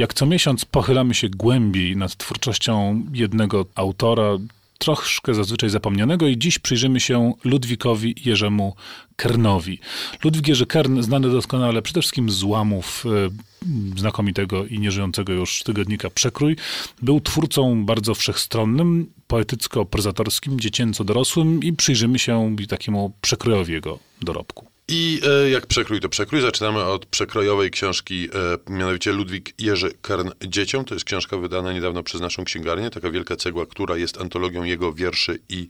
Jak co miesiąc pochylamy się głębiej nad twórczością jednego autora, troszkę zazwyczaj zapomnianego i dziś przyjrzymy się Ludwikowi Jerzemu Kernowi. Ludwik Jerzy Kern, znany doskonale przede wszystkim z łamów e, znakomitego i nieżyjącego już tygodnika Przekrój, był twórcą bardzo wszechstronnym, poetycko-prozatorskim, dziecięco-dorosłym i przyjrzymy się takiemu przekrojowi jego dorobku. I e, jak przekrój to przekrój, zaczynamy od przekrojowej książki, e, mianowicie Ludwik Jerzy Kern Dzieciom. To jest książka wydana niedawno przez naszą księgarnię, taka wielka cegła, która jest antologią jego wierszy i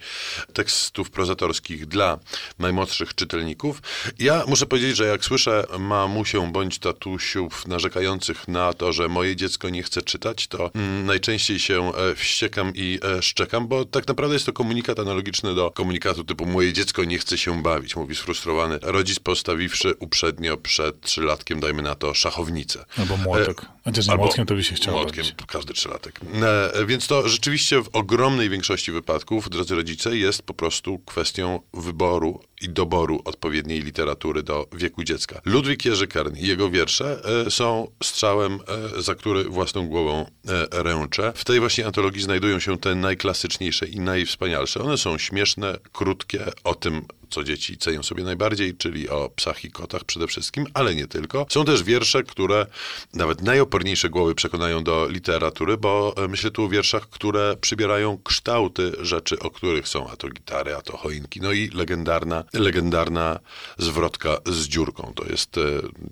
tekstów prozatorskich dla najmłodszych czytelników. Ja muszę powiedzieć, że jak słyszę mamusią bądź tatusiów narzekających na to, że moje dziecko nie chce czytać, to mm, najczęściej się e, wściekam i szczekam, bo tak naprawdę jest to komunikat analogiczny do komunikatu typu moje dziecko nie chce się bawić, mówi sfrustrowany rodzic rodzic postawiwszy uprzednio przed trzylatkiem, dajmy na to, szachownicę. Albo młotek. Chociaż nie młotkiem to by się chciało Młotkiem, każdy trzylatek. E, więc to rzeczywiście w ogromnej większości wypadków, drodzy rodzice, jest po prostu kwestią wyboru i doboru odpowiedniej literatury do wieku dziecka. Ludwik Jerzy Kern i jego wiersze e, są strzałem, e, za który własną głową e, ręczę. W tej właśnie antologii znajdują się te najklasyczniejsze i najwspanialsze. One są śmieszne, krótkie, o tym co dzieci cenią sobie najbardziej, czyli o psach i kotach przede wszystkim, ale nie tylko. Są też wiersze, które nawet najoporniejsze głowy przekonają do literatury, bo myślę tu o wierszach, które przybierają kształty rzeczy, o których są a to gitary, a to choinki, no i legendarna legendarna zwrotka z dziurką. To jest, e,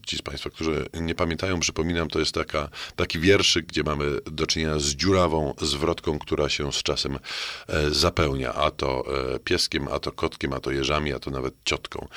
ci z Państwa, którzy nie pamiętają, przypominam, to jest taka, taki wierszyk, gdzie mamy do czynienia z dziurawą zwrotką, która się z czasem e, zapełnia, a to e, pieskiem, a to kotkiem, a to jeżami, a to nawet ciotką.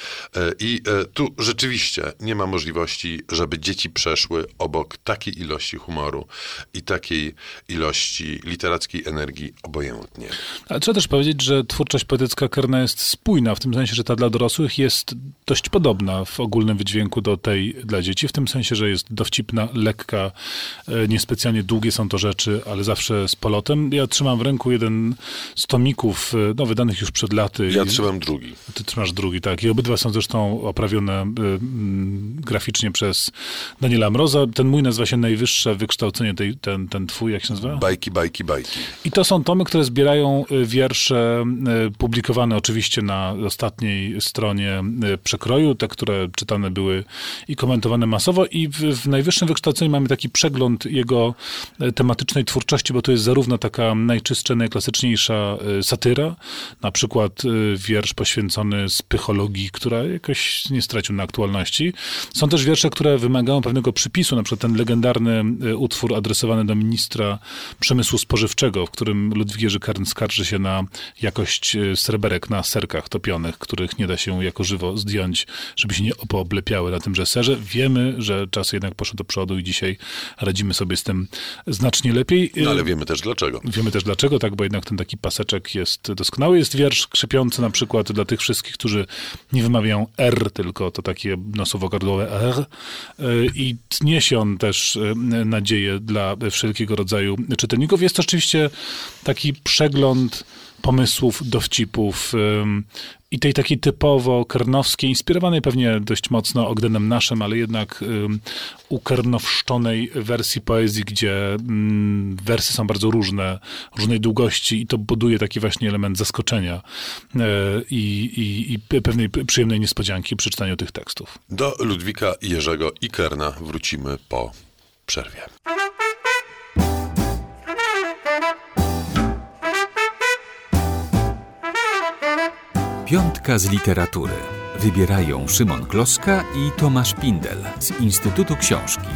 I tu rzeczywiście nie ma możliwości, żeby dzieci przeszły obok takiej ilości humoru i takiej ilości literackiej energii obojętnie. Ale trzeba też powiedzieć, że twórczość poetycka Kerna jest spójna, w tym sensie, że ta dla dorosłych jest dość podobna w ogólnym wydźwięku do tej dla dzieci, w tym sensie, że jest dowcipna, lekka, e, niespecjalnie długie są to rzeczy, ale zawsze z polotem. Ja trzymam w ręku jeden z tomików, e, no, wydanych już przed laty. Ja trzymam drugi. Ty trzymasz drugi, tak. I obydwa są zresztą oprawione y, graficznie przez Daniela Mroza. Ten mój nazywa się Najwyższe Wykształcenie, tej, ten, ten twój, jak się nazywa? Bajki, bajki, bajki. I to są tomy, które zbierają wiersze y, publikowane oczywiście na ostatniej stronie e, przekroju, te, które czytane były i komentowane masowo i w, w najwyższym wykształceniu mamy taki przegląd jego tematycznej twórczości, bo to jest zarówno taka najczystsza, najklasyczniejsza satyra, na przykład wiersz poświęcony spychologii, która jakoś nie stracił na aktualności. Są też wiersze, które wymagają pewnego przypisu, na przykład ten legendarny utwór adresowany do ministra przemysłu spożywczego, w którym Ludwik Jerzy Kern skarży się na jakość sreberek na serkach topionych, których nie da się jako żywo zdjąć, żeby się nie pooblepiały na tymże serze. Wiemy, że czas jednak poszedł do przodu i dzisiaj radzimy sobie z tym znacznie lepiej. No, ale wiemy też dlaczego. Wiemy też dlaczego, tak, bo jednak ten taki paseczek jest doskonały. Jest wiersz krzypiący na przykład dla tych wszystkich, którzy nie wymawiają R, tylko to takie nosowo-gardłowe R e, i tnie się on też e, nadzieję dla wszelkiego rodzaju czytelników. Jest to oczywiście taki przegląd pomysłów, dowcipów i tej takiej typowo kernowskiej, inspirowanej pewnie dość mocno Ogdenem Naszym, ale jednak ukernowszczonej wersji poezji, gdzie wersy są bardzo różne, różnej długości i to buduje taki właśnie element zaskoczenia e, i, i, pewnej przyjemnej niespodzianki przy czytaniu tych tekstów. Do Ludwika Jerzego i Kerna wrócimy po przerwie. Piątka z literatury. Wybierają Szymon Kloska i Tomasz Pindel z Instytutu Książki.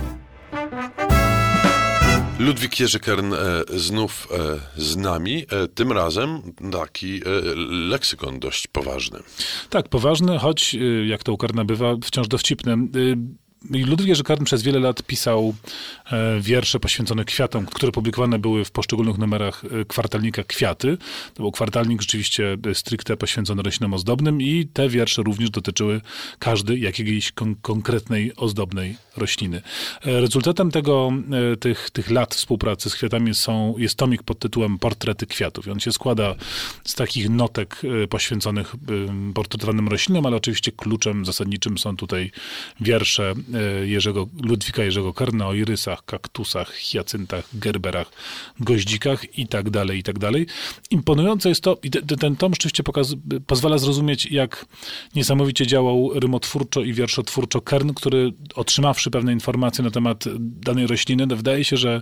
Ludwik Jerzy Kern e, znów e, z nami, e, tym razem taki leksykon dość poważny. Tak, poważny, choć jak to u Kerna bywa, wciąż dowcipny. Ludwik Jerzy przez wiele lat pisał e, wiersze poświęcone kwiatom, które publikowane były w poszczególnych numerach e, kwartalnika Kwiaty. To był kwartalnik rzeczywiście stricte poświęcony roślinom ozdobnym i te wiersze również dotyczyły każdej jakiejś kon konkretnej ozdobnej rośliny. E, rezultatem tego, tych, tych lat współpracy z kwiatami są, jest tomik pod tytułem Portrety kwiatów. On się składa z takich notek poświęconych portretowanym roślinom, ale oczywiście kluczem zasadniczym są tutaj wiersze e, Jerzego, Ludwika Jerzego Kerna o irysach, kaktusach, hiacyntach, gerberach, goździkach i tak dalej, i tak dalej. Imponujące jest to, i te, ten tom rzeczywiście pokaz, pozwala zrozumieć, jak niesamowicie działał rymotwórczo i wierszotwórczo Kern, który otrzymawszy pewne informacje na temat danej rośliny, no wydaje się, że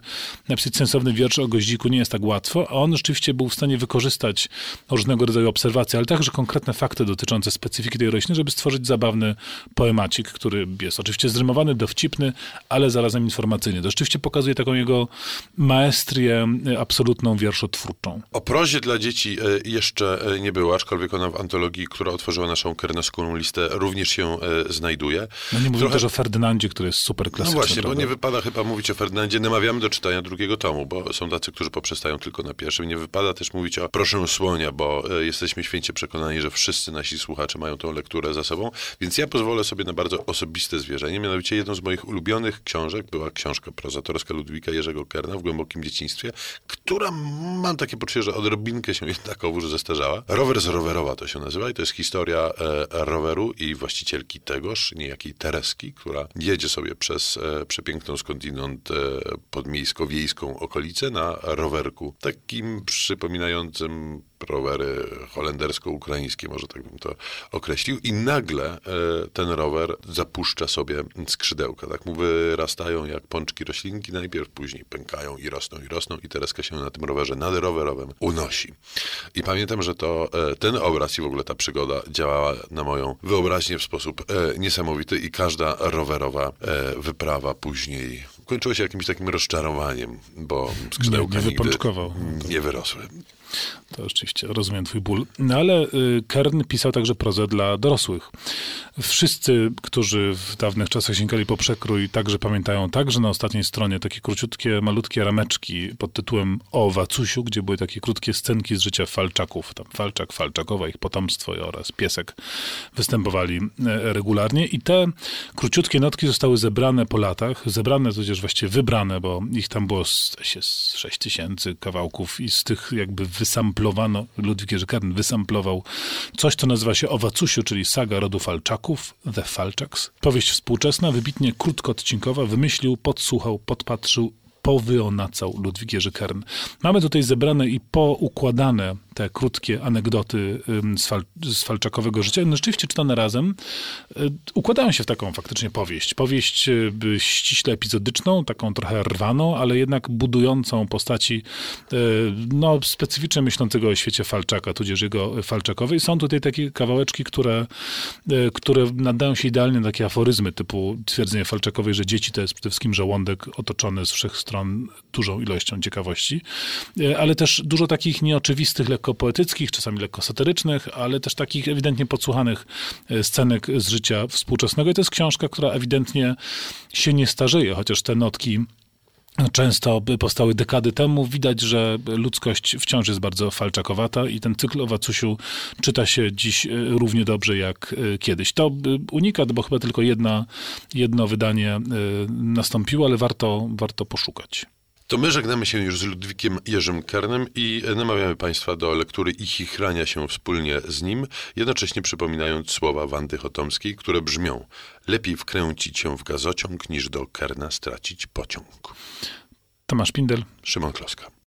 napisać sensowny wiersz o goździku nie jest tak łatwo, a on rzeczywiście był w stanie wykorzystać różnego rodzaju obserwacje, ale także konkretne fakty dotyczące specyfiki tej rośliny, żeby stworzyć zabawny poemacik, który jest oczywiście zrymowany, dowcipny, ale zarazem informacyjny. To rzeczywiście pokazuje taką jego maestrię e, absolutną wierszotwórczą. O prozie dla dzieci e, jeszcze e, nie było, aczkolwiek ona w antologii, która otworzyła naszą kernowską listę, również się znajduje. No nie mówię Trochę... też o Ferdynandzie, który jest super klasyczny. No właśnie, bo nie wypada chyba mówić o Ferdynandzie. Namawiamy do czytania drugiego tomu, bo są tacy, którzy poprzestają tylko na pierwszym. Nie wypada też mówić o Proszę Słonia, bo jesteśmy święcie przekonani, że wszyscy nasi słuchacze mają tą lekturę za sobą, więc ja pozwolę sobie na bardzo osobiste zwierzenie. Mianowicie jedną z moich ulubionych książek była książka prozatorska Ludwika Jerzego Kerna w głębokim dzieciństwie, która mam takie poczucie, że odrobinkę się jednakowoż zestarzała. Rower z rowerowa to się nazywa i to jest historia e, roweru i właścicielki tegoż, niejakiej Tereski, która jedzie sobie przez e, przepiękną skądinąd e, podmiejsko-wiejską okolicę na rowerku, takim przypominającym rowery holendersko-ukraińskie, może tak bym to określił. I nagle e, ten rower zapuszcza sobie skrzydełka. Tak mu wyrastają jak pączki roślinki najpierw, później pękają i rosną i rosną i Tereska się na tym rowerze nadrowerowym unosi. I pamiętam, że to e, ten obraz i w ogóle ta przygoda działała na moją wyobraźnię w sposób e, niesamowity i każda rowerowa wyprawa później kończyła się jakimś takim rozczarowaniem, bo skrzydełka nie, nie, nie wyrosły. To oczywiście rozumiem twój ból. No ale y, Kern pisał także prozę dla dorosłych. Wszyscy, którzy w dawnych czasach sięgali po przekrój, także pamiętają także na ostatniej stronie takie króciutkie, malutkie rameczki pod tytułem O Wacusiu, gdzie były takie krótkie scenki z życia Falczaków. Tam Falczak, Falczakowa, ich potomstwo oraz piesek występowali e, regularnie i te króciutkie notki zostały zebrane po latach. Zebrane, tudzież właściwie wybrane, bo ich tam było 6 tysięcy kawałków i z tych jakby wysamplowano, Ludwik Jerzy Kern wysamplował coś, co nazywa się Owacusiu, czyli saga rodu Falczaków, The Falczaks. Powieść współczesna, wybitnie krótkoodcinkowa, wymyślił, podsłuchał, podpatrzył, powyoonacał Ludwik Jerzy Kern. Mamy tutaj zebrane i poukładane te krótkie anegdoty z, fal, z falczakowego życia. No rzeczywiście czytane razem y, układają się w taką faktycznie powieść. Powieść y, ściśle epizodyczną, taką trochę rwaną, ale jednak budującą postaci y, no, specyficznie myślącego o świecie Falczaka, tudzież jego Falczakowej. Są tutaj takie kawałeczki, które, które nadają się idealnie na takie aforyzmy typu twierdzenie Falczakowej, że dzieci to jest przede wszystkim żołądek otoczony z wszech stron dużą ilością ciekawości, ale też dużo takich nieoczywistych, lekko poetyckich, czasami lekko satyrycznych, ale też takich ewidentnie podsłuchanych e, scenek z życia współczesnego. I to jest książka, która ewidentnie się nie starzeje, chociaż te notki często powstały dekady temu. Widać, że ludzkość wciąż jest bardzo falczakowata i ten cykl o Wacusiu czyta się dziś e, równie dobrze jak e, kiedyś. To unikat, bo chyba tylko jedna, jedno wydanie nastąpiło, ale warto, warto poszukać. To my żegnamy się już z Ludwikiem Jerzym Kernem i namawiamy Państwa do lektury i chichrania się wspólnie z nim, jednocześnie przypominając słowa Wandy Chotomskiej, które brzmią lepiej wkręcić się w gazociąg, niż do Kerna stracić pociąg. Tomasz Pindel. Szymon Kloska.